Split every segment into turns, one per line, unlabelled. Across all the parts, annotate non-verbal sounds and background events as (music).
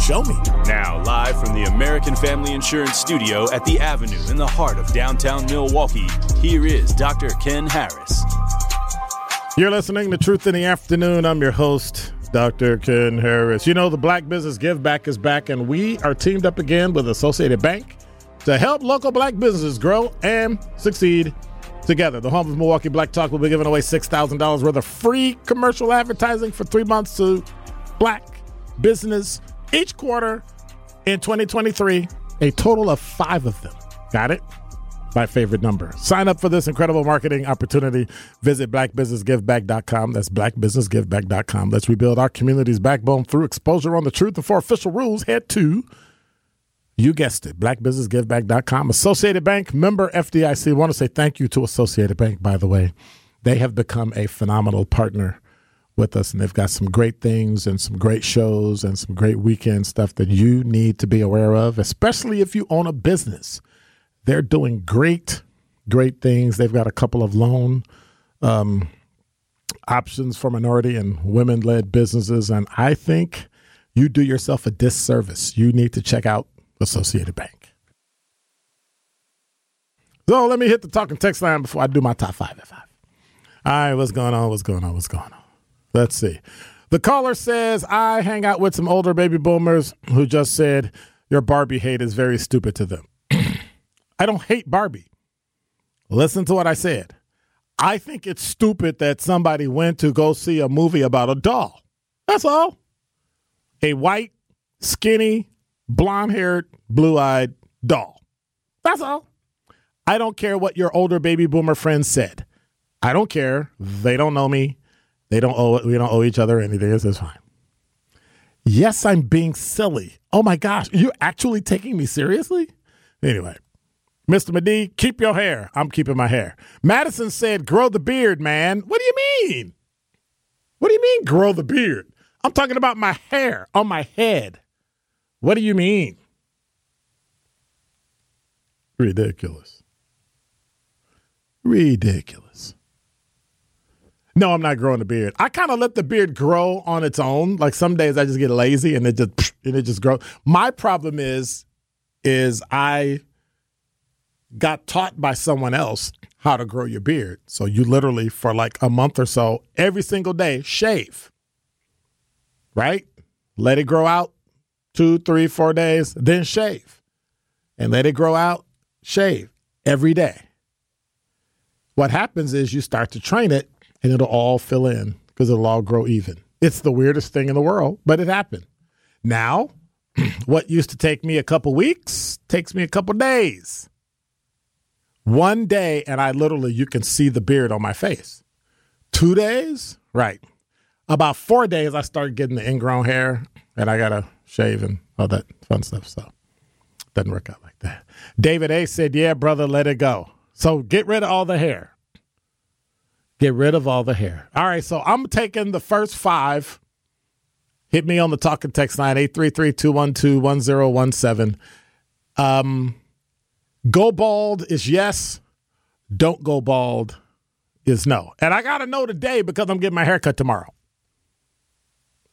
show me.
Now, live from the American Family Insurance Studio at the Avenue in the heart of downtown Milwaukee, here is Dr. Ken Harris.
You're listening to Truth in the Afternoon. I'm your host, Dr. Ken Harris. You know, the Black Business Give Back is back, and we are teamed up again with Associated Bank to help local black businesses grow and succeed together. The home of Milwaukee Black Talk will be giving away $6,000 worth of free commercial advertising for three months to black business each quarter in 2023, a total of five of them. Got it? my favorite number. Sign up for this incredible marketing opportunity. Visit blackbusinessgiveback.com. That's blackbusinessgiveback.com. Let's rebuild our community's backbone through exposure on the truth. And for official rules, head to, you guessed it, blackbusinessgiveback.com. Associated Bank, member FDIC. want to say thank you to Associated Bank, by the way. They have become a phenomenal partner with us, and they've got some great things and some great shows and some great weekend stuff that you need to be aware of, especially if you own a business they're doing great, great things. They've got a couple of loan um, options for minority and women led businesses. And I think you do yourself a disservice. You need to check out Associated Bank. So let me hit the talking text line before I do my top five at five. All right, what's going on? What's going on? What's going on? Let's see. The caller says, I hang out with some older baby boomers who just said, Your Barbie hate is very stupid to them. (clears throat) I don't hate Barbie. Listen to what I said. I think it's stupid that somebody went to go see a movie about a doll. That's all. A white, skinny, blonde haired, blue eyed doll. That's all. I don't care what your older baby boomer friends said. I don't care. They don't know me. They don't owe we don't owe each other anything. Is fine. Yes, I'm being silly. Oh my gosh, you're actually taking me seriously? Anyway, Mr. Medee, keep your hair. I'm keeping my hair. Madison said, grow the beard, man. What do you mean? What do you mean, grow the beard? I'm talking about my hair on my head. What do you mean? Ridiculous. Ridiculous. No, I'm not growing a beard. I kind of let the beard grow on its own. Like some days I just get lazy and it just and it just grows. My problem is is I got taught by someone else how to grow your beard. So you literally for like a month or so every single day shave. Right? Let it grow out two, three, four days, then shave. And let it grow out, shave every day. What happens is you start to train it and it'll all fill in because it'll all grow even. It's the weirdest thing in the world, but it happened. Now, (clears throat) what used to take me a couple weeks takes me a couple days. One day, and I literally, you can see the beard on my face. Two days, right. About four days, I started getting the ingrown hair, and I got to shave and all that fun stuff. So, doesn't work out like that. David A said, Yeah, brother, let it go. So, get rid of all the hair. Get rid of all the hair. All right, so I'm taking the first five. Hit me on the talking text line, 833 212 1017. Um, Go bald is yes. Don't go bald is no. And I got to know today because I'm getting my haircut tomorrow.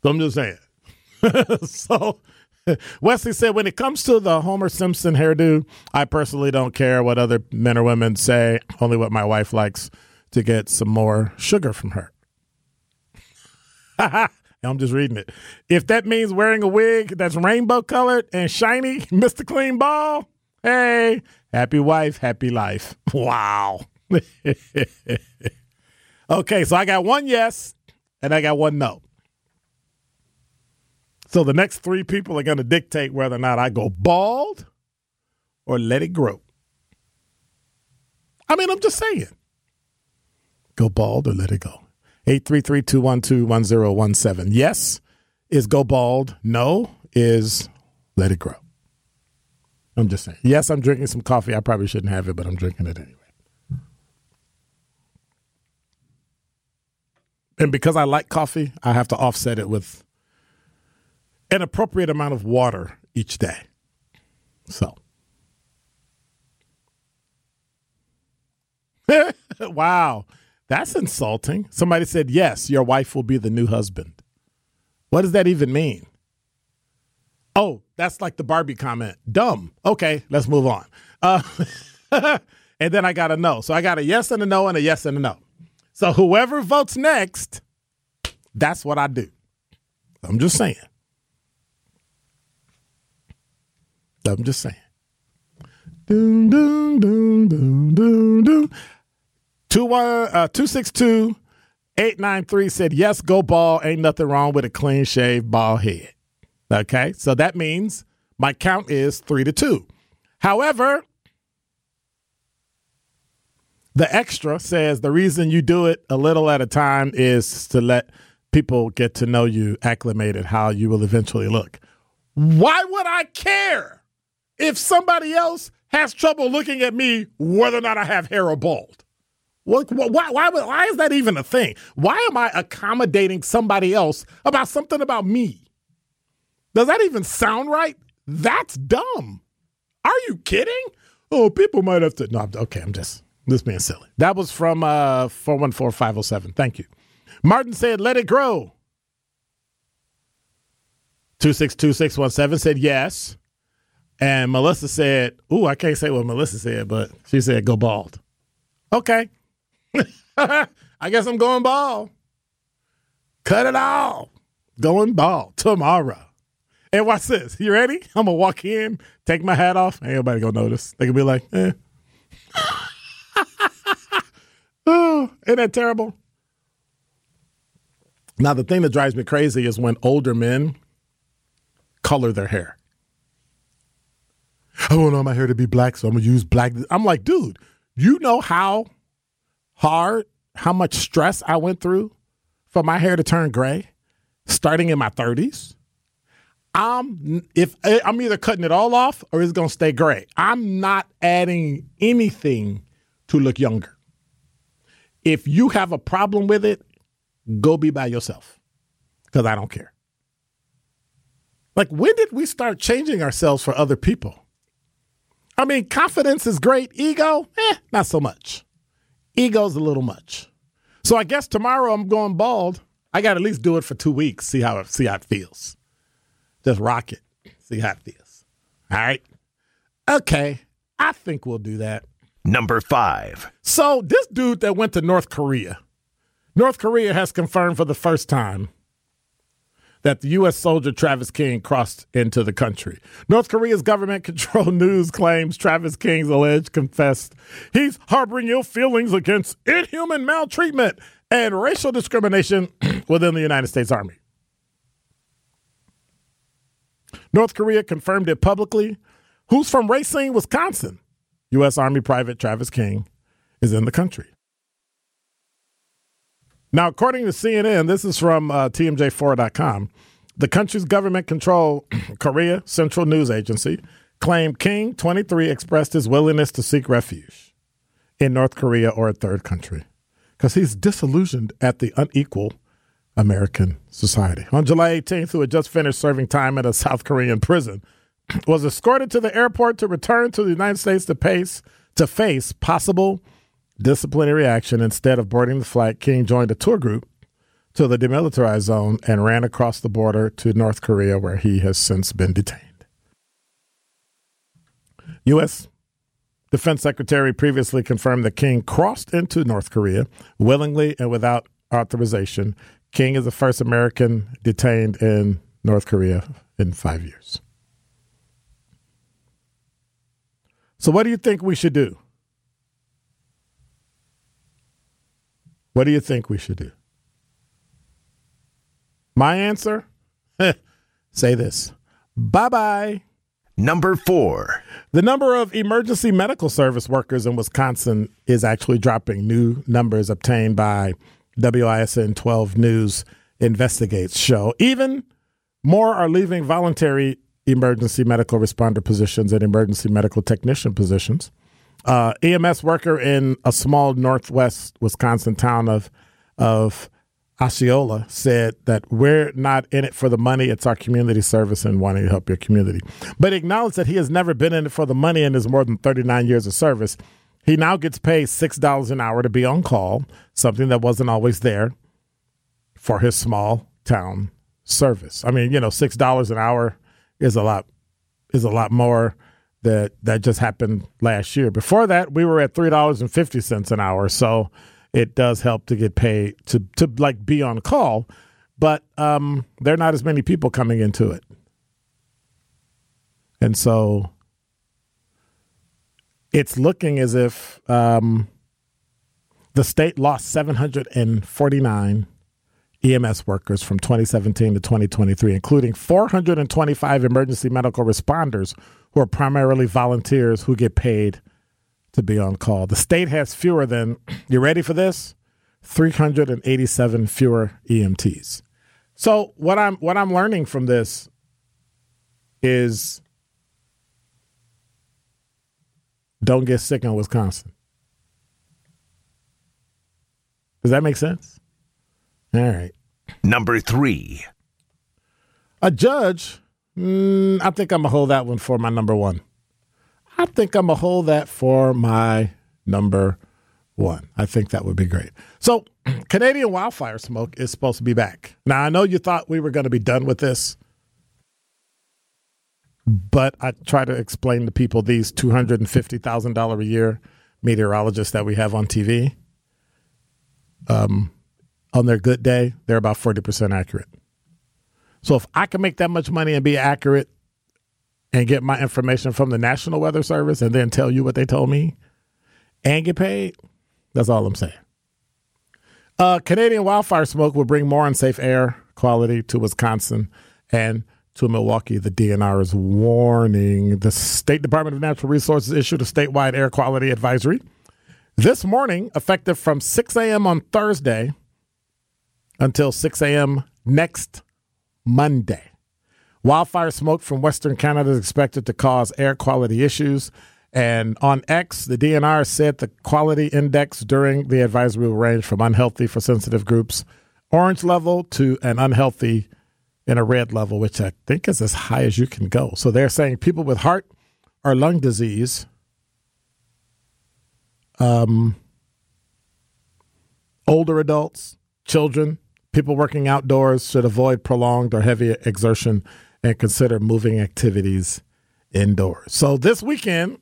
So I'm just saying. (laughs) so Wesley said, when it comes to the Homer Simpson hairdo, I personally don't care what other men or women say, only what my wife likes to get some more sugar from her. (laughs) I'm just reading it. If that means wearing a wig that's rainbow colored and shiny, (laughs) Mr. Clean Ball, hey, happy wife, happy life. (laughs) Wow. okay, so I got one yes and I got one no. So the next three people are going to dictate whether or not I go bald or let it grow. I mean, I'm just saying. Go bald or let it go. 833-212-1017. Yes is go bald. No is let it grow. I'm just saying. Yes, I'm drinking some coffee. I probably shouldn't have it, but I'm drinking it anyway. And because I like coffee, I have to offset it with an appropriate amount of water each day. So. (laughs) wow. That's insulting. Somebody said, yes, your wife will be the new husband. What does that even mean? Oh, that's like the Barbie comment. Dumb. Okay, let's move on. Uh, (laughs) and then I got a no. So I got a yes and a no and a yes and a no. So whoever votes next, that's what I do. I'm just saying. I'm just saying. Doom, doom, doom, doom, doom, doom. Two one uh, two six two eight nine three said yes, go ball. Ain't nothing wrong with a clean shaved bald head. Okay, so that means my count is three to two. However, the extra says the reason you do it a little at a time is to let people get to know you, acclimated how you will eventually look. Why would I care if somebody else has trouble looking at me whether or not I have hair or bald? Why, why, why is that even a thing? Why am I accommodating somebody else about something about me? Does that even sound right? That's dumb. Are you kidding? Oh, people might have to. No, okay, I'm just this being silly. That was from uh, 414507. Thank you. Martin said, let it grow. 262617 said yes. And Melissa said, Ooh, I can't say what Melissa said, but she said go bald. Okay. (laughs) I guess I'm going bald. Cut it all. Going bald tomorrow. And watch this. You ready? I'm gonna walk in, take my hat off. Ain't nobody gonna notice. They can be like, eh. (laughs) oh, ain't that terrible? Now the thing that drives me crazy is when older men color their hair. I want all my hair to be black, so I'm gonna use black. I'm like, dude, you know how hard, how much stress I went through for my hair to turn gray starting in my 30s. I'm if I'm either cutting it all off or it's going to stay gray. I'm not adding anything to look younger. If you have a problem with it, go be by yourself because I don't care. Like, when did we start changing ourselves for other people? I mean, confidence is great. Ego, eh, not so much. Ego's a little much. So I guess tomorrow I'm going bald. I got to at least do it for two weeks, see how see how it feels. Just rock it, see how it feels. All right. Okay, I think we'll do that.
Number five.
So this dude that went to North Korea, North Korea has confirmed for the first time that the U.S. soldier Travis King crossed into the country. North Korea's government controlled (laughs) news claims Travis King's alleged confessed he's harboring ill feelings against inhuman maltreatment and racial discrimination (clears throat) within the United States Army. North Korea confirmed it publicly. Who's from Racine, Wisconsin? U.S. Army Private Travis King is in the country. Now, according to CNN, this is from uh, TMJ4.com. The country's government controlled (clears throat) Korea Central News Agency claimed King, 23, expressed his willingness to seek refuge in North Korea or a third country because he's disillusioned at the unequal American society. On July 18th, who had just finished serving time at a South Korean prison, (clears throat) was escorted to the airport to return to the United States to face to face possible disciplinary action. Instead of boarding the flight, King joined a tour group to the demilitarized zone and ran across the border to North Korea, where he has since been detained. U.S. Defense Secretary previously confirmed that King crossed into North Korea willingly and without authorization. King is the first American detained in North Korea in five years. So, what do you think we should do? What do you think we should do? My answer? (laughs) Say this bye bye.
Number four.
The number of emergency medical service workers in Wisconsin is actually dropping. New numbers obtained by WISN 12 News investigates show. Even more are leaving voluntary emergency medical responder positions and emergency medical technician positions. Uh, EMS worker in a small northwest Wisconsin town of of Osceola said that we're not in it for the money. It's our community service and wanting to help your community. But acknowledged that he has never been in it for the money in his more than 39 years of service. He now gets paid $6 an hour to be on call, something that wasn't always there for his small town service. I mean, you know, $6 an hour is a lot is a lot more that that just happened last year. Before that, we were at $3.50 an hour. So, it does help to get paid to to like be on call, but um, there are not as many people coming into it, and so it's looking as if um, the state lost 749 EMS workers from 2017 to 2023, including 425 emergency medical responders who are primarily volunteers who get paid to be on call. The state has fewer than, you ready for this? 387 fewer EMTs. So what I'm what I'm learning from this is don't get sick in Wisconsin. Does that make sense? All right.
Number three.
A judge, mm, I think I'm going to hold that one for my number one. I think I'm going to hold that for my number one. I think that would be great. So, (clears throat) Canadian wildfire smoke is supposed to be back. Now, I know you thought we were going to be done with this, but I try to explain to people these $250,000 a year meteorologists that we have on TV. Um, on their good day, they're about 40% accurate. So, if I can make that much money and be accurate and get my information from the National Weather Service and then tell you what they told me and get paid, that's all I'm saying. Uh, Canadian wildfire smoke will bring more unsafe air quality to Wisconsin and to Milwaukee. The DNR is warning. The State Department of Natural Resources issued a statewide air quality advisory this morning, effective from 6 a.m. on Thursday until 6 a.m. next Monday. Wildfire smoke from Western Canada is expected to cause air quality issues. And on X, the DNR said the quality index during the advisory will range from unhealthy for sensitive groups, orange level, to an unhealthy in a red level, which I think is as high as you can go. So they're saying people with heart or lung disease, um, older adults, children, people working outdoors should avoid prolonged or heavy exertion and consider moving activities indoors. So this weekend,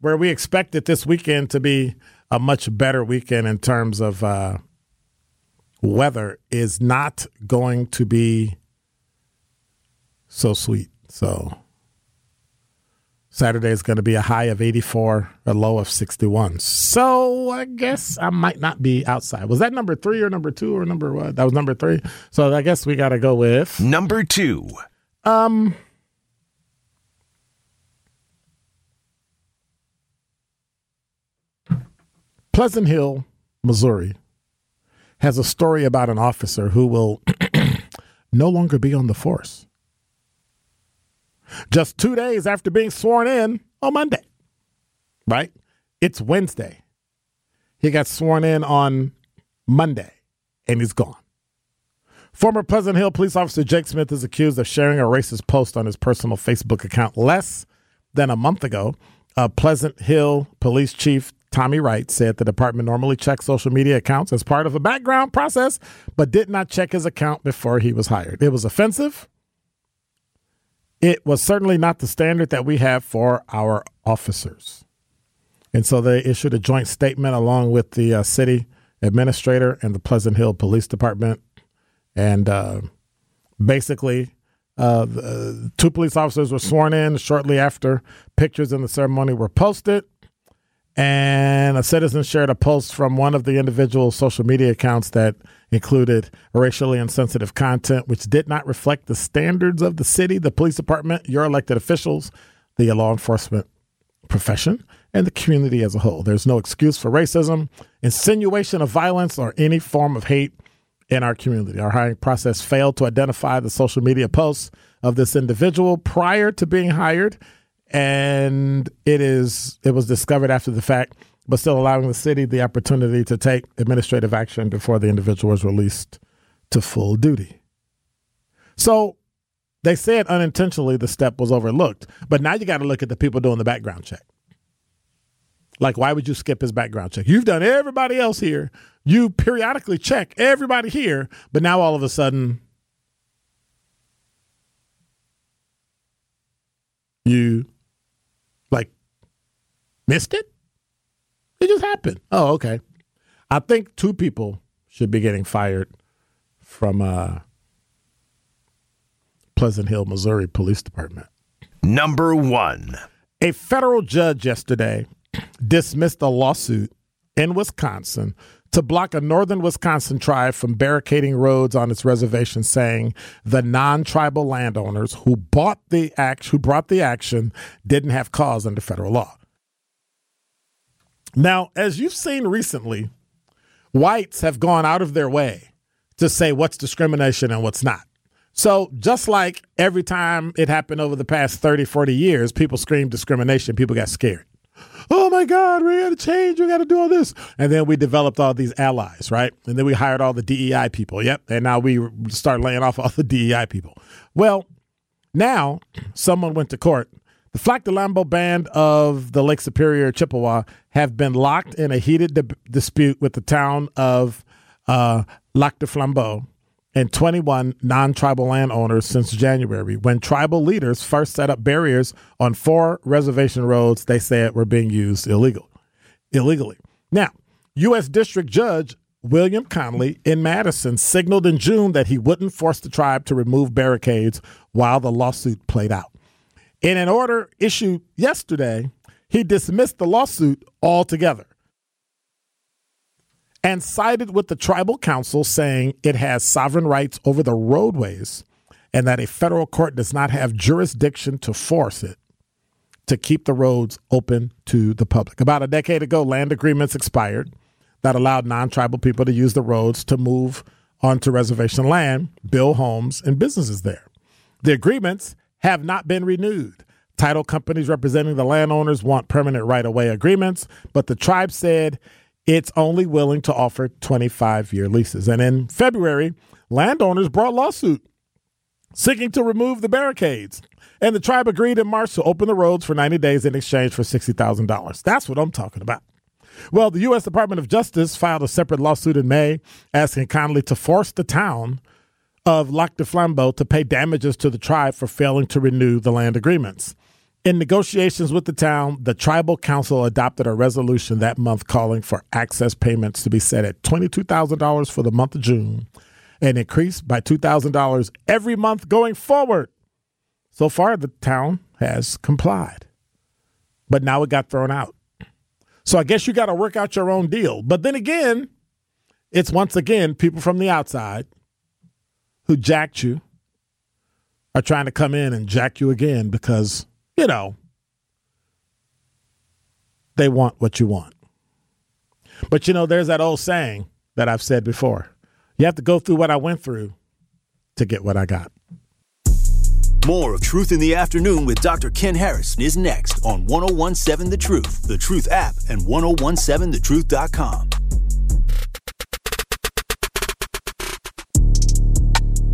where we expected this weekend to be a much better weekend in terms of uh, weather, is not going to be so sweet. So Saturday is going to be a high of 84, a low of 61. So I guess I might not be outside. Was that number three or number two or number what? That was number three. So I guess we got to go with
Number two.
um. Pleasant Hill, Missouri, has a story about an officer who will (clears throat) no longer be on the force. Just two days after being sworn in on Monday, right? It's Wednesday. He got sworn in on Monday and he's gone. Former Pleasant Hill police officer Jake Smith is accused of sharing a racist post on his personal Facebook account less than a month ago. Uh, Pleasant Hill police chief Tommy Wright said the department normally checks social media accounts as part of a background process, but did not check his account before he was hired. It was offensive. It was certainly not the standard that we have for our officers. And so they issued a joint statement along with the uh, city administrator and the Pleasant Hill Police Department. And uh, basically, uh, the, two police officers were sworn in shortly after pictures in the ceremony were posted. And a citizen shared a post from one of the individual social media accounts that included racially insensitive content, which did not reflect the standards of the city, the police department, your elected officials, the law enforcement profession, and the community as a whole. There's no excuse for racism, insinuation of violence, or any form of hate in our community. Our hiring process failed to identify the social media posts of this individual prior to being hired and it is it was discovered after the fact, but still allowing the city the opportunity to take administrative action before the individual was released to full duty. So they said unintentionally the step was overlooked, but now you got to look at the people doing the background check. Like, why would you skip his background check? You've done everybody else here. You periodically check everybody here, but now all of a sudden, you like Missed it? It just happened. Oh, okay. I think two people should be getting fired from uh, Pleasant Hill, Missouri Police Department.
Number one.
A federal judge yesterday dismissed a lawsuit in Wisconsin to block a northern Wisconsin tribe from barricading roads on its reservation, saying the non-tribal landowners who bought the act, who brought the action, didn't have cause under federal law. Now, as you've seen recently, whites have gone out of their way to say what's discrimination and what's not. So, just like every time it happened over the past 30, 40 years, people screamed discrimination, people got scared. Oh my God, we got to change, we got to do all this. And then we developed all these allies, right? And then we hired all the DEI people. Yep. And now we start laying off all the DEI people. Well, now someone went to court the Lac du Flambeau band of the Lake Superior Chippewa have been locked in a heated di- dispute with the town of uh, Lac du Flambeau and 21 non tribal landowners since January when tribal leaders first set up barriers on four reservation roads they said were being used illegal, illegally. Now, U.S. District Judge William Conley in Madison signaled in June that he wouldn't force the tribe to remove barricades while the lawsuit played out. In an order issued yesterday, he dismissed the lawsuit altogether and sided with the tribal council, saying it has sovereign rights over the roadways and that a federal court does not have jurisdiction to force it to keep the roads open to the public. About a decade ago, land agreements expired that allowed non tribal people to use the roads to move onto reservation land, build homes, and businesses there. The agreements have not been renewed. Title companies representing the landowners want permanent right of way agreements, but the tribe said it's only willing to offer 25 year leases. And in February, landowners brought lawsuit seeking to remove the barricades. And the tribe agreed in March to open the roads for 90 days in exchange for $60,000. That's what I'm talking about. Well, the U.S. Department of Justice filed a separate lawsuit in May asking Conley to force the town of Lac du Flambeau to pay damages to the tribe for failing to renew the land agreements. In negotiations with the town, the tribal council adopted a resolution that month calling for access payments to be set at $22,000 for the month of June and increased by $2,000 every month going forward. So far, the town has complied, but now it got thrown out. So I guess you got to work out your own deal. But then again, it's once again people from the outside who jacked you are trying to come in and jack you again because, you know, they want what you want. But, you know, there's that old saying that I've said before you have to go through what I went through to get what I got.
More of Truth in the Afternoon with Dr. Ken Harris is next on 1017 The Truth, The Truth app, and 1017thetruth.com.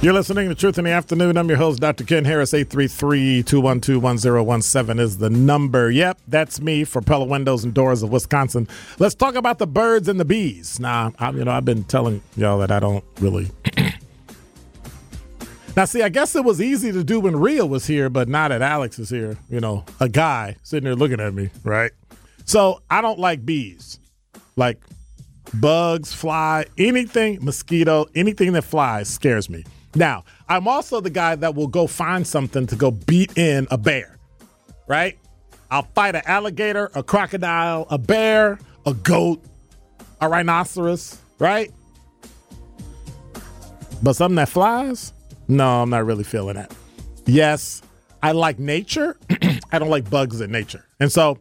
You're listening to Truth in the Afternoon. I'm your host, Dr. Ken Harris. 833 212 1017 is the number. Yep, that's me for Pella Windows and Doors of Wisconsin. Let's talk about the birds and the bees. Now, I, you know, I've been telling y'all that I don't really. (coughs) now, see, I guess it was easy to do when Ria was here, but not at Alex is here. You know, a guy sitting there looking at me, right? So I don't like bees. Like bugs, fly, anything, mosquito, anything that flies scares me. Now, I'm also the guy that will go find something to go beat in a bear, right? I'll fight an alligator, a crocodile, a bear, a goat, a rhinoceros, right? But something that flies? No, I'm not really feeling that. Yes, I like nature. (clears throat) I don't like bugs in nature. And so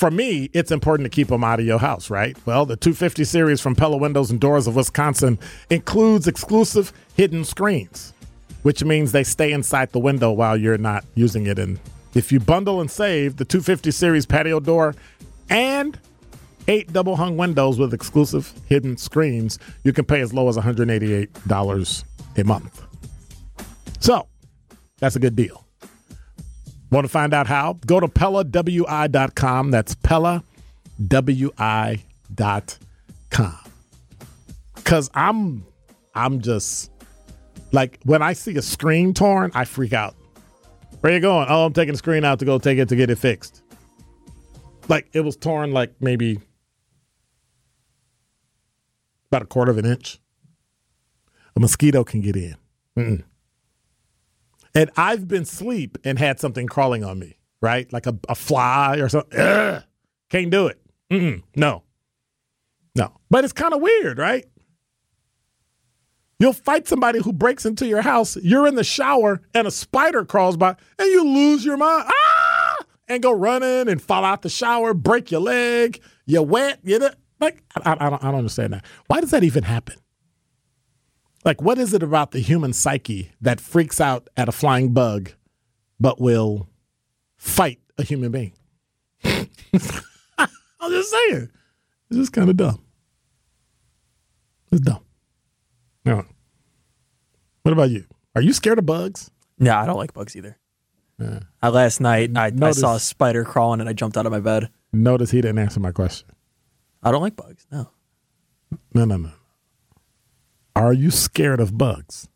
for me, it's important to keep them out of your house, right? Well, the 250 series from Pella Windows and Doors of Wisconsin includes exclusive hidden screens, which means they stay inside the window while you're not using it. And if you bundle and save the 250 series patio door and eight double hung windows with exclusive hidden screens, you can pay as low as $188 a month. So that's a good deal. Want to find out how? Go to PellaWI.com. That's PellaWI.com. Cause I'm I'm just like when I see a screen torn, I freak out. Where you going? Oh, I'm taking the screen out to go take it to get it fixed. Like it was torn like maybe about a quarter of an inch. A mosquito can get in. Mm-mm. And I've been asleep and had something crawling on me, right? Like a, a fly or something. Ugh, can't do it. Mm-mm, no. No. But it's kind of weird, right? You'll fight somebody who breaks into your house. You're in the shower and a spider crawls by and you lose your mind. Ah! And go running and fall out the shower, break your leg. You're wet. You know, like I, I, I, don't, I don't understand that. Why does that even happen? Like, what is it about the human psyche that freaks out at a flying bug, but will fight a human being? (laughs) I'm just saying. It's just kind of dumb. It's dumb. No. What about you? Are you scared of bugs?
No, I don't like bugs either. Yeah. I, last night, I, Notice, I saw a spider crawling and I jumped out of my bed.
Notice he didn't answer my question.
I don't like bugs. No.
No, no, no. Are you scared of bugs?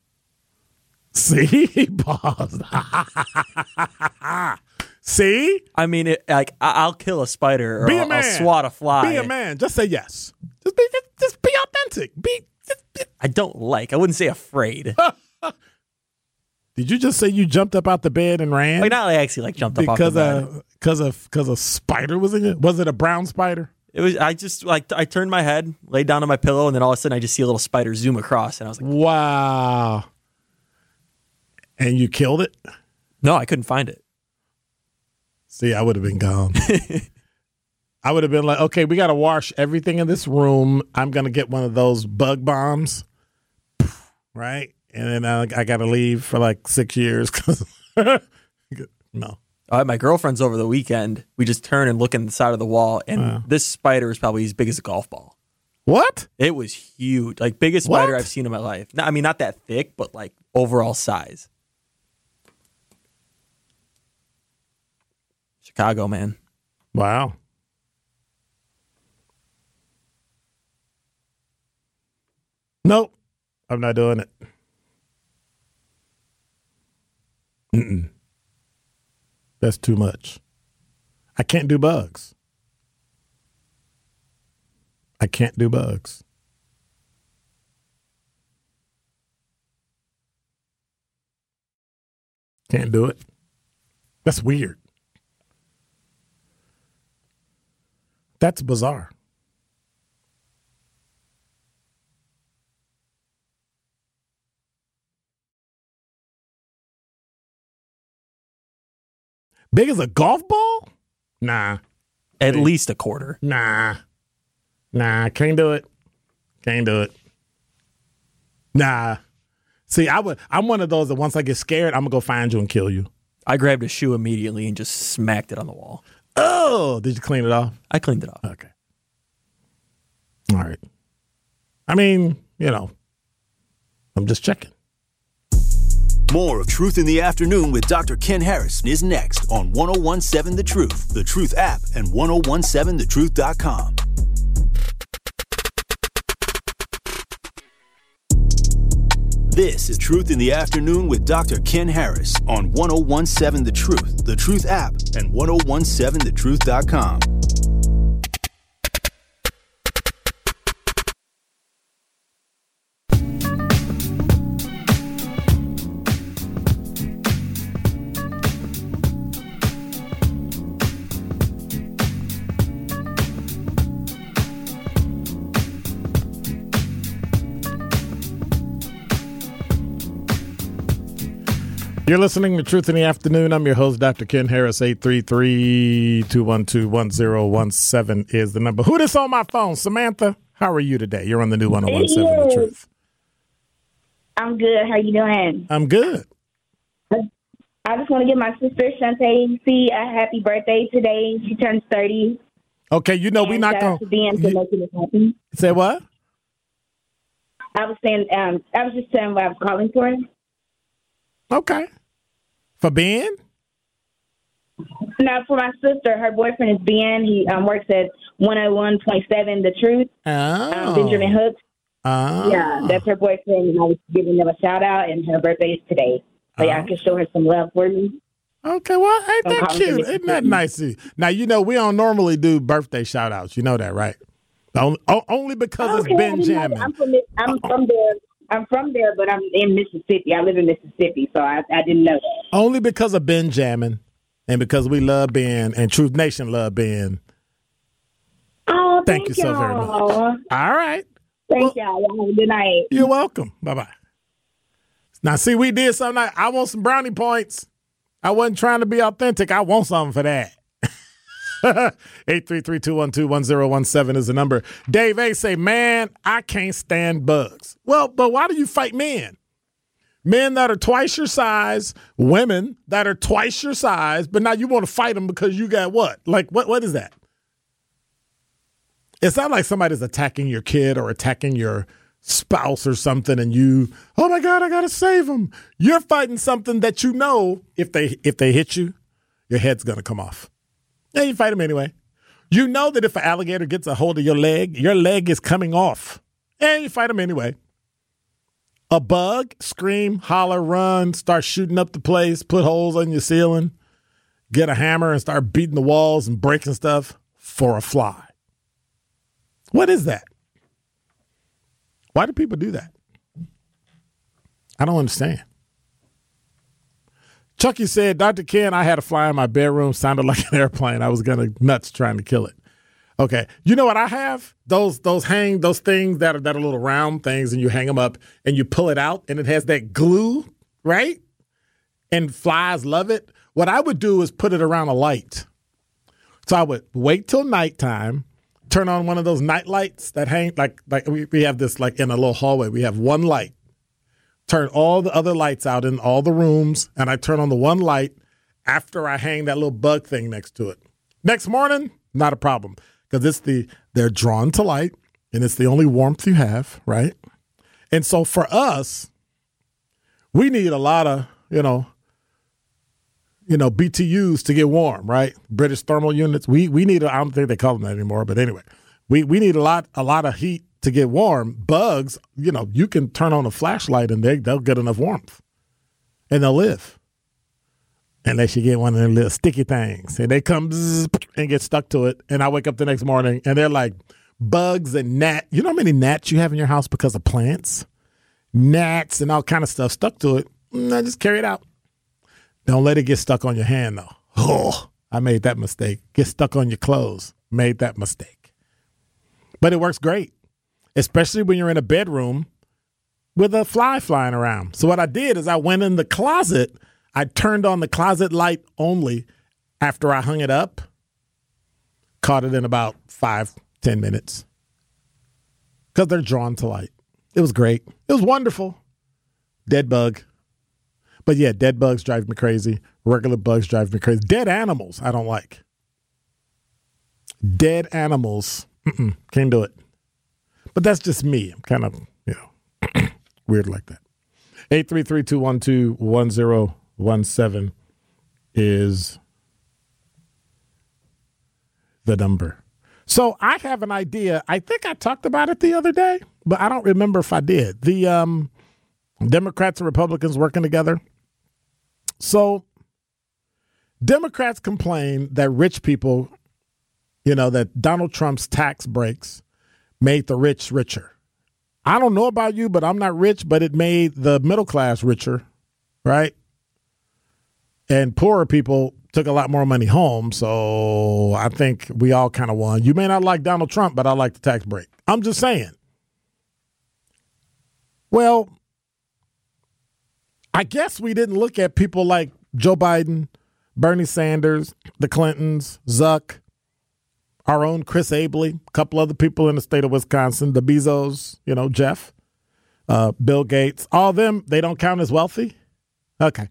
(laughs) See, he paused. (laughs) See?
I mean, it, like I'll kill a spider or be a man. I'll swat a fly.
Be a man. Just say yes. Just be, just, just be authentic. Be, just,
be. I don't like. I wouldn't say afraid. (laughs)
Did you just say you jumped up out the bed and ran?
Like not like actually like jumped up uh,
because of because of because a spider was in it. Was it a brown spider?
It was. I just like I turned my head, laid down on my pillow, and then all of a sudden I just see a little spider zoom across, and I was like,
"Wow!" And you killed it?
No, I couldn't find it.
See, I would have been gone. (laughs) I would have been like, "Okay, we got to wash everything in this room. I'm gonna get one of those bug bombs, right?" And then I, I got to leave for like six years because (laughs) no.
My girlfriend's over the weekend. We just turn and look in the side of the wall, and wow. this spider is probably as big as a golf ball.
What?
It was huge, like biggest spider? I've seen in my life. I mean, not that thick, but like overall size. Chicago, man.
Wow. Nope, I'm not doing it. Mm-mm. That's too much. I can't do bugs. I can't do bugs. Can't do it. That's weird. That's bizarre. Big as a golf ball? Nah,
At least a quarter.
nah, nah. Can't do it. Can't do it. Nah. See, I would. I'm one of those that once I get scared, I'm gonna go find you and kill you.
I grabbed a shoe immediately and just smacked it on the wall.
Oh, did you clean it off?
I cleaned it off.
Okay. All right. I mean, you know, I'm just checking.
More of Truth in the Afternoon with Dr. Ken Harris is next on 1017 The Truth, The Truth app, and 1017thetruth.com. This is Truth in the Afternoon with Dr. Ken Harris on 1017 The Truth, The Truth app, and 1017thetruth.com.
You're listening to Truth in the Afternoon. I'm your host, Dr. Ken Harris. 833-212-1017 is the number. Who this on my phone? Samantha, how are you today? You're on the new 1017 The. Truth.
I'm good. How you doing?
I'm good.
I just want to give my sister Shantae C a happy birthday today. She turns 30.
Okay, you know we're not going
to Ben for
to
making it happen.
say what?
I was saying, um, I was just saying what I was calling for.
Okay. For Ben?
Now, for my sister, her boyfriend is Ben. He um, works at 101.7 The Truth,
Oh.
um, Benjamin Hooks.
Oh.
Yeah, that's her boyfriend, and I was giving them a shout out, and her birthday is today. So yeah, I can show her some love for me.
Okay, well, ain't that cute? Ain't that nice? Now, you know, we don't normally do birthday shout outs. You know that, right? Only, only because
Okay,
it's
didn't know that.
Benjamin.
I'm from I'm from there. I'm from there, but I'm in Mississippi. I live in Mississippi, so I, I didn't know that.
Only because of Benjamin and because we love Ben and Truth Nation love Ben.
Oh,
Thank
thank,
you so very much. All right.
Thank y'all. Y'all good night.
You're welcome. Bye bye. Now, see, we did something. Like, I want some brownie points. I wasn't trying to be authentic. I want something for that. 833-212-1017 is the number. Dave A say, man, I can't stand bugs. Well, but why do you fight men? Men that are twice your size, women that are twice your size, but now you want to fight them because you got what? Like, what? what is that? It's not like somebody's attacking your kid or attacking your spouse or something and you oh my god i gotta save them you're fighting something that you know if they if they hit you your head's gonna come off and you fight them anyway. You know that if an alligator gets a hold of your leg your leg is coming off. And you fight them anyway. A bug scream holler run start shooting up the place put holes on your ceiling get a hammer and start beating the walls and breaking stuff for a fly. What is that? Why do people do that? I don't understand. Chucky said, Dr. Ken, I had a fly in my bedroom, sounded like an airplane. I was gonna nuts trying to kill it. Okay. You know what I have? Those those hang those things that are that are little round things and you hang them up and you pull it out and it has that glue, right? And flies love it. What I would do is put it around a light. So I would wait till nighttime, turn on one of those night lights that hang like like we, we have this like in a little hallway. We have one light. Turn all the other lights out in all the rooms, and I turn on the one light after I hang that little bug thing next to it. Next morning, not a problem because it's the they're drawn to light and it's the only warmth you have, right? And so for us, we need a lot of you know you know, BTUs to get warm, right? British thermal units. We we need. I don't think they call them that anymore, but anyway, we we need a lot a lot of heat to get warm. Bugs, you know, you can turn on a flashlight and they they'll get enough warmth, and they'll live. Unless you get one of them little sticky things, and they come and get stuck to it, and I wake up the next morning and they're like bugs and gnat. You know how many gnats you have in your house because of plants, gnats and all kind of stuff stuck to it. Mm, I just carry it out. Don't let it get stuck on your hand though. Oh, I made that mistake. Get stuck on your clothes. Made that mistake. But it works great, especially when you're in a bedroom with a fly flying around. So what I did is I went in the closet. I turned on the closet light only after I hung it up. Caught it in about five, ten minutes. Because they're drawn to light. It was great. It was wonderful. Dead bug. But yeah, dead bugs drive me crazy. Regular bugs drive me crazy. Dead animals, I don't like. Dead animals, can't do it. But that's just me. I'm kind of, you know, (clears throat) weird like that. 833-212-1017 is the number. So I have an idea. I think I talked about it the other day, but I don't remember if I did. The um, Democrats and Republicans working together. So Democrats complain that rich people, you know, that Donald Trump's tax breaks made the rich richer. I don't know about you, but I'm not rich, but it made the middle class richer, right? And poorer people took a lot more money home. So I think we all kind of won. You may not like Donald Trump, but I like the tax break. I'm just saying. Well, I guess we didn't look at people like Joe Biden, Bernie Sanders, the Clintons, Zuck, our own Chris Abele, a couple other people in the state of Wisconsin, the Bezos, you know, Jeff, uh, Bill Gates, all them, they don't count as wealthy? Okay.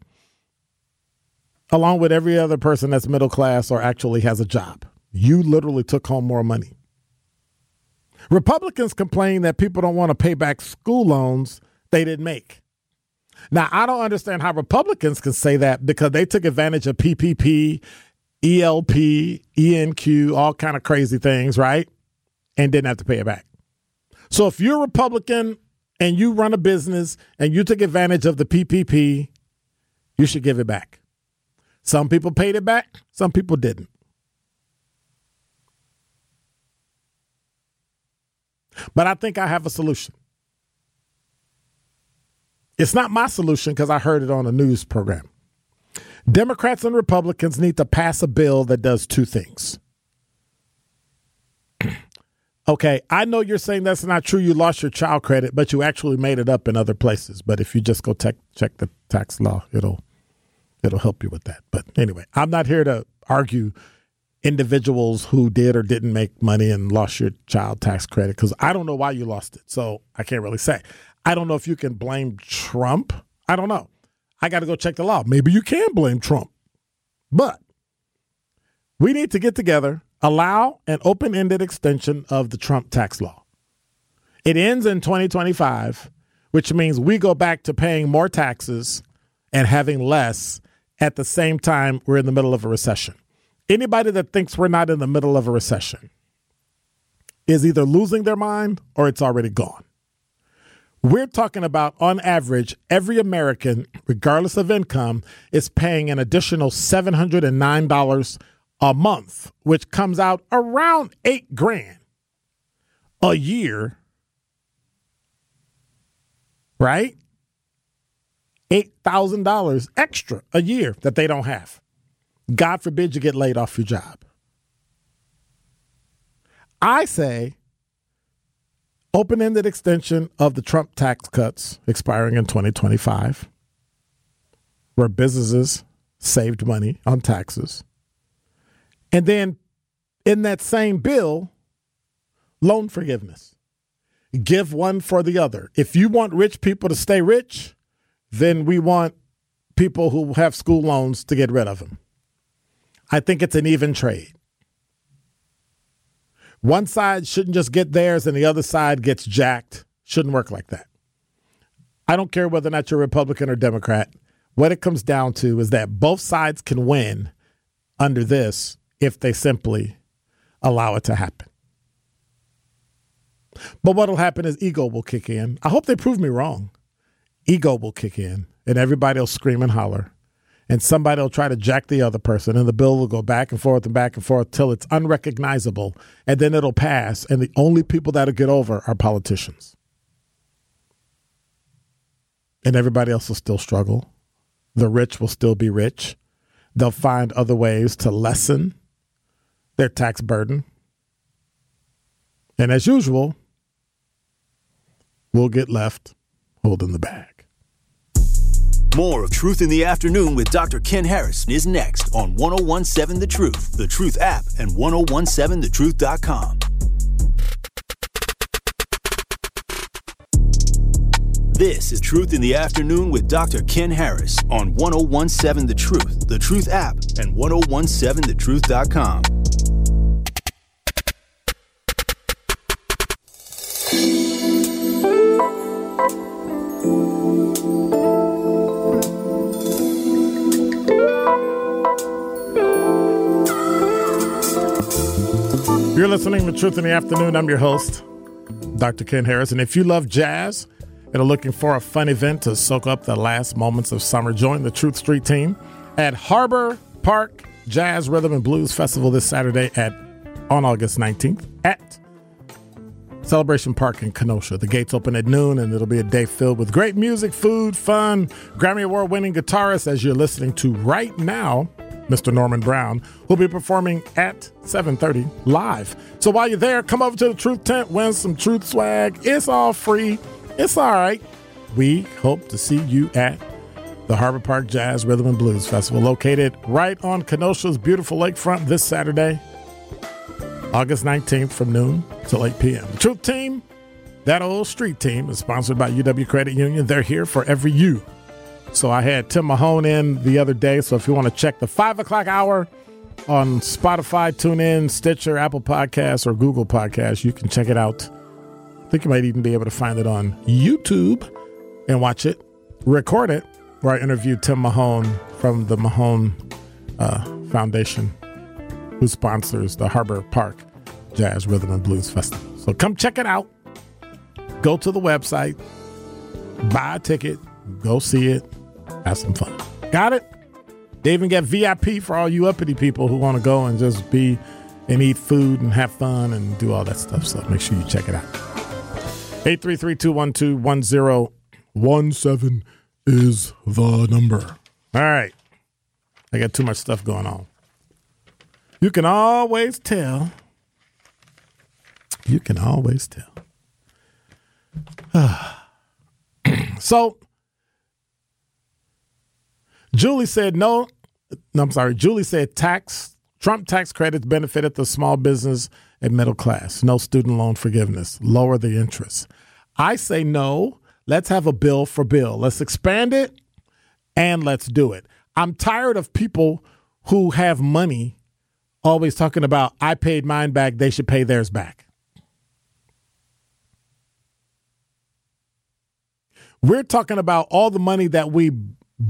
Along with every other person that's middle class or actually has a job. You literally took home more money. Republicans complain that people don't want to pay back school loans they didn't make. Now, I don't understand how Republicans can say that because they took advantage of PPP ELP, ENQ, all kind of crazy things, right? And didn't have to pay it back. So if you're a Republican and you run a business and you took advantage of the PPP, you should give it back. Some people paid it back, some people didn't. But I think I have a solution. It's not my solution because I heard it on a news program. Democrats and Republicans need to pass a bill that does two things. (clears throat) okay, I know you're saying that's not true. You lost your child credit, but you actually made it up in other places. But if you just go te- check the tax law, it'll it'll help you with that. But anyway, I'm not here to argue individuals who did or didn't make money and lost your child tax credit because I don't know why you lost it. So I can't really say. I don't know if you can blame Trump. I don't know. I got to go check the law. Maybe you can blame Trump. But we need to get together, allow an open ended extension of the Trump tax law. It ends in 2025, which means we go back to paying more taxes and having less at the same time we're in the middle of a recession. Anybody that thinks we're not in the middle of a recession is either losing their mind or it's already gone. We're talking about, on average, every American, regardless of income, is paying an additional $709 a month, which comes out around eight grand a year. Right? $8,000 extra a year that they don't have. God forbid you get laid off your job. I say open ended extension of the Trump tax cuts expiring in 2025, where businesses saved money on taxes. And then in that same bill, loan forgiveness. Give one for the other. If you want rich people to stay rich, then we want people who have school loans to get rid of them. I think it's an even trade. One side shouldn't just get theirs and the other side gets jacked. Shouldn't work like that. I don't care whether or not you're Republican or Democrat. What it comes down to is that both sides can win under this if they simply allow it to happen. But what'll happen is ego will kick in. I hope they prove me wrong. Ego will kick in and everybody will scream and holler and somebody will try to jack the other person, and the bill will go back and forth and back and forth till it's unrecognizable, and then it'll pass, and the only people that'll get over are politicians. And everybody else will still struggle. The rich will still be rich. They'll find other ways to lessen their tax burden. And as usual, we'll get left holding the bag.
More of Truth in the Afternoon with Dr. Ken Harrison is next on 1017 The Truth, The Truth app, and 1017thetruth.com. This is Truth in the Afternoon with Dr. Ken Harris on 1017 The Truth, The Truth app, and 1017thetruth.com.
listening to Truth in the Afternoon. I'm your host, Dr. Ken Harris. And if you love jazz and are looking for a fun event to soak up the last moments of summer, join the Truth Street team at Harbor Park Jazz Rhythm and Blues Festival this Saturday at on August 19th at Celebration Park in Kenosha. The gates open at noon, and it'll be a day filled with great music, food, fun, Grammy Award winning guitarists as you're listening to right now. Mr. Norman Brown, who'll be performing at 7:30 live. So while you're there, come over to the Truth Tent, win some Truth swag. It's all free. It's all right. We hope to see you at the Harbor Park Jazz Rhythm and Blues Festival, located right on Kenosha's beautiful lakefront this Saturday, August 19th from noon till 8 p.m. The Truth Team, that old street team, is sponsored by UW Credit Union. They're here for every you. So I had Tim Mahone in the other day. So if you want to check the five o'clock hour on Spotify, TuneIn, Stitcher, Apple Podcasts, or Google Podcasts, you can check it out. I think you might even be able to find it on YouTube and watch it, record it, where I interviewed Tim Mahone from the Mahone uh, Foundation, who sponsors the Harbor Park Jazz Rhythm and Blues Festival. So come check it out. Go to the website, buy a ticket, go see it, have some fun. Got it? They even get VIP for all you uppity people who want to go and just be and eat food and have fun and do all that stuff. So make sure you check it out. 833-212-1017 is the number. All right. I got too much stuff going on. You can always tell. You can always tell. (sighs) so Julie said no. No, I'm sorry. Julie said tax Trump tax credits benefited the small business and middle class. No student loan forgiveness. Lower the interest. I say no. Let's have a bill for bill. Let's expand it and let's do it. I'm tired of people who have money always talking about I paid mine back, they should pay theirs back. We're talking about all the money that we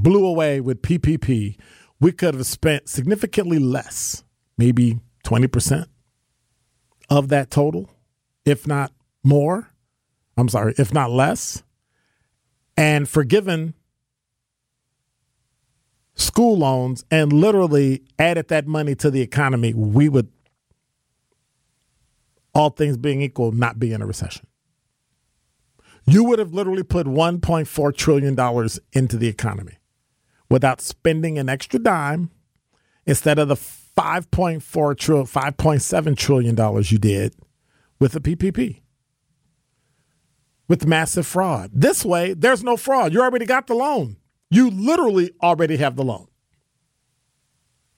blew away with PPP. We could have spent significantly less, maybe 20% of that total, if not more. I'm sorry, if not less, and forgiven school loans and literally added that money to the economy, we would, all things being equal, not be in a recession. You would have literally put $1.4 trillion into the economy without spending an extra dime instead of the 5.4 trillion, 5.7 trillion dollars you did with the PPP. With massive fraud. This way, there's no fraud. You already got the loan. You literally already have the loan.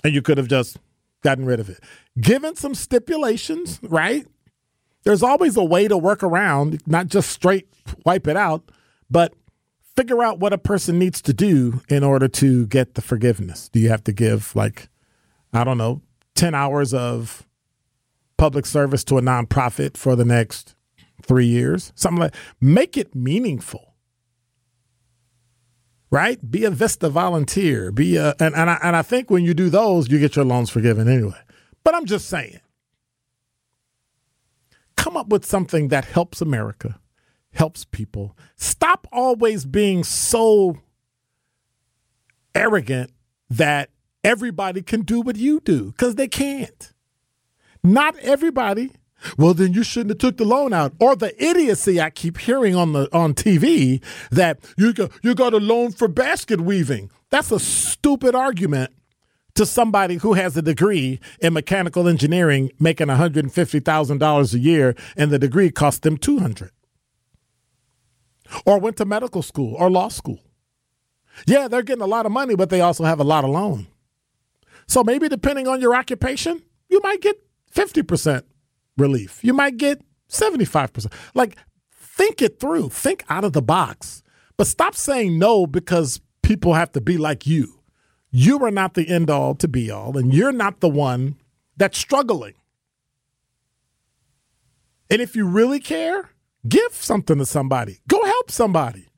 And you could have just gotten rid of it. Given some stipulations, right? There's always a way to work around, not just straight wipe it out, but figure out what a person needs to do in order to get the forgiveness. Do you have to give, like, I don't know, 10 hours of public service to a nonprofit for the next three years? Something like make it meaningful. Right? Be a Vista volunteer. Be a and, and I and I think when you do those, you get your loans forgiven anyway. But I'm just saying. Come up with something that helps America helps people. Stop always being so arrogant that everybody can do what you do because they can't. Not everybody. Well, then you shouldn't have took the loan out. Or the idiocy I keep hearing on the on TV that you you got a loan for basket weaving. That's a stupid argument to somebody who has a degree in mechanical engineering making $150,000 a year and the degree cost them 200 or went to medical school or law school. Yeah, they're getting a lot of money, but they also have a lot of loan. So maybe depending on your occupation, you might get 50% relief. You might get 75%. Like, think it through, think out of the box, but stop saying no because people have to be like you. You are not the end all to be all, and you're not the one that's struggling. And if you really care, give something to somebody. Go help somebody.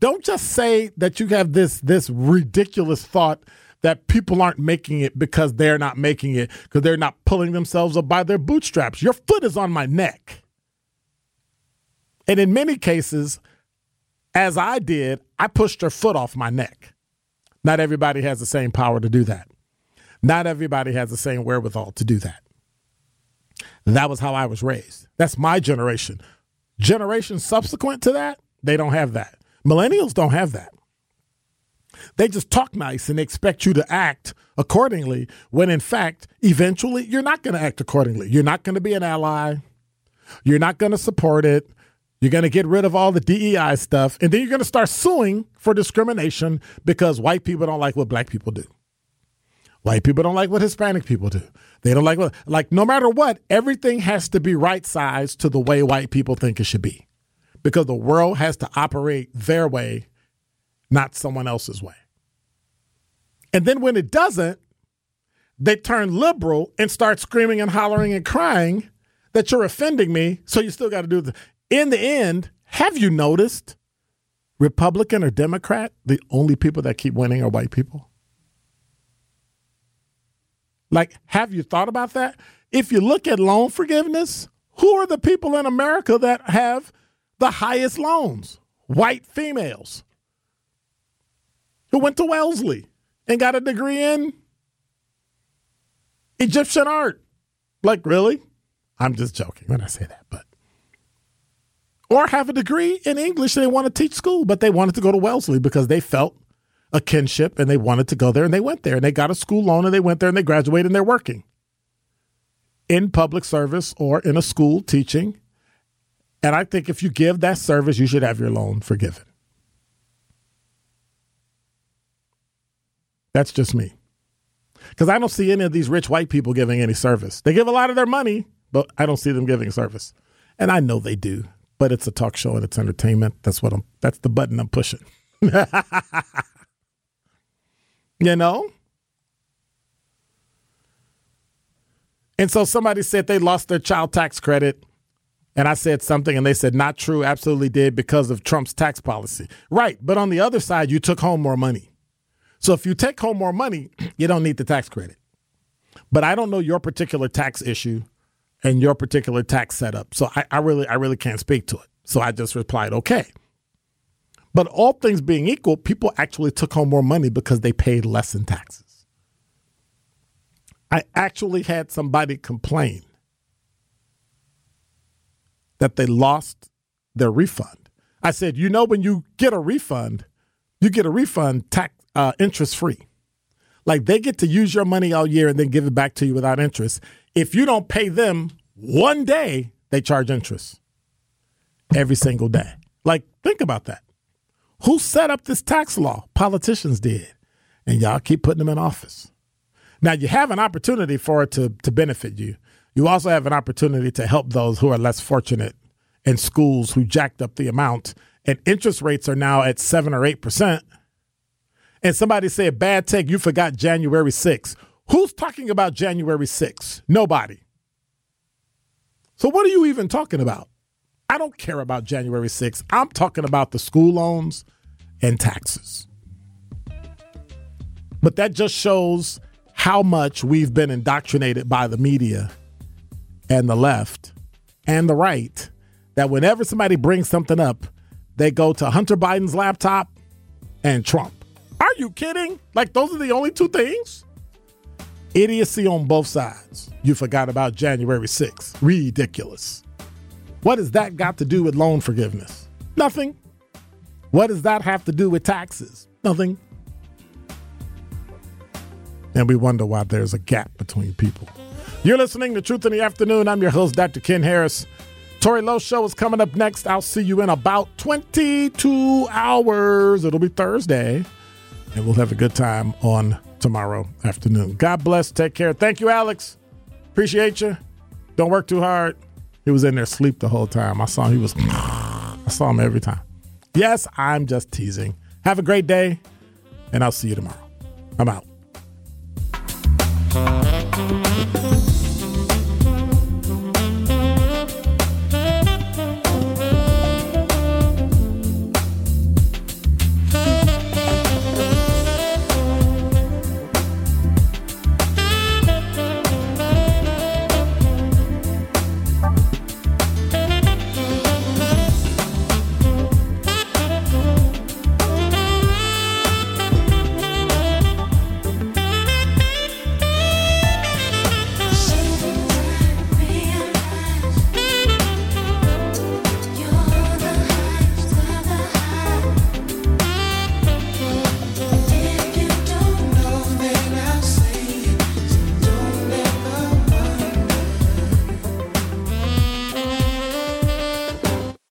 Don't just say that you have this this ridiculous thought that people aren't making it because they're not making it because they're not pulling themselves up by their bootstraps. Your foot is on my neck. And in many cases, as I did, I pushed her foot off my neck. Not everybody has the same power to do that. Not everybody has the same wherewithal to do that. That was how I was raised. That's my generation. Generations subsequent to that, they don't have that. Millennials don't have that. They just talk nice and expect you to act accordingly when in fact, eventually, you're not going to act accordingly. You're not going to be an ally. You're not going to support it. You're going to get rid of all the DEI stuff. And then you're going to start suing for discrimination because white people don't like what black people do. White people don't like what Hispanic people do. They don't like what, like, no matter what, everything has to be right sized to the way white people think it should be because the world has to operate their way not someone else's way. And then when it doesn't, they turn liberal and start screaming and hollering and crying that you're offending me. So you still got to do the. In the end, have you noticed Republican or Democrat, the only people that keep winning are white people? Like, have you thought about that? If you look at loan forgiveness, who are the people in America that have the highest loans? White females who went to Wellesley and got a degree in Egyptian art. Like, really? I'm just joking when I say that, but. Or have a degree in English they want to teach school, but they wanted to go to Wellesley because they felt a kinship and they wanted to go there and they went there and they got a school loan and they went there and they graduated and they're working in public service or in a school teaching. And I think if you give that service, you should have your loan forgiven. That's just me. Because I don't see any of these rich white people giving any service. They give a lot of their money, but I don't see them giving service. And I know they do, but it's a talk show and it's entertainment. That's what I'm that's the button I'm pushing. (laughs) you know? And so somebody said they lost their child tax credit. And I said something and they said, not true, absolutely did because of Trump's tax policy. Right. But on the other side, you took home more money. So if you take home more money, (clears throat) you don't need the tax credit. But I don't know your particular tax issue and your particular tax setup. So I, I really, I really can't speak to it. So I just replied, okay. But all things being equal, people actually took home more money because they paid less in taxes. I actually had somebody complain that they lost their refund. I said, you know, when you get a refund, you get a refund tax uh, interest free. Like they get to use your money all year and then give it back to you without interest. If you don't pay them one day, they charge interest every single day. Like, think about that. Who set up this tax law? Politicians did. And y'all keep putting them in office. Now, you have an opportunity for it to, to benefit you. You also have an opportunity to help those who are less fortunate in schools who jacked up the amount. And interest rates are now at 7 or 8% and somebody said, bad take, you forgot January 6th. Who's talking about January 6th? Nobody. So what are you even talking about? I don't care about January 6th. I'm talking about the school loans and taxes. But that just shows how much we've been indoctrinated by the media and the left and the right that whenever somebody brings something up, they go to Hunter Biden's laptop and Trump. Are you kidding? Like, those are the only two things? Idiocy on both sides. You forgot about January 6th. Ridiculous. What has that got to do with loan forgiveness? Nothing. What does that have to do with taxes? Nothing. And we wonder why there's a gap between people. You're listening to Truth in the Afternoon. I'm your host, Dr. Ken Harris. Tory Lowe Show is coming up next. I'll see you in about 22 hours. It'll be Thursday. and we'll have a good time on tomorrow afternoon. God bless. Take care. Thank you, Alex. Appreciate you. Don't work too hard. He was in there sleep the whole time. I saw him. He was. I saw him every time. Yes, I'm just teasing. Have a great day, and I'll see you tomorrow. I'm out.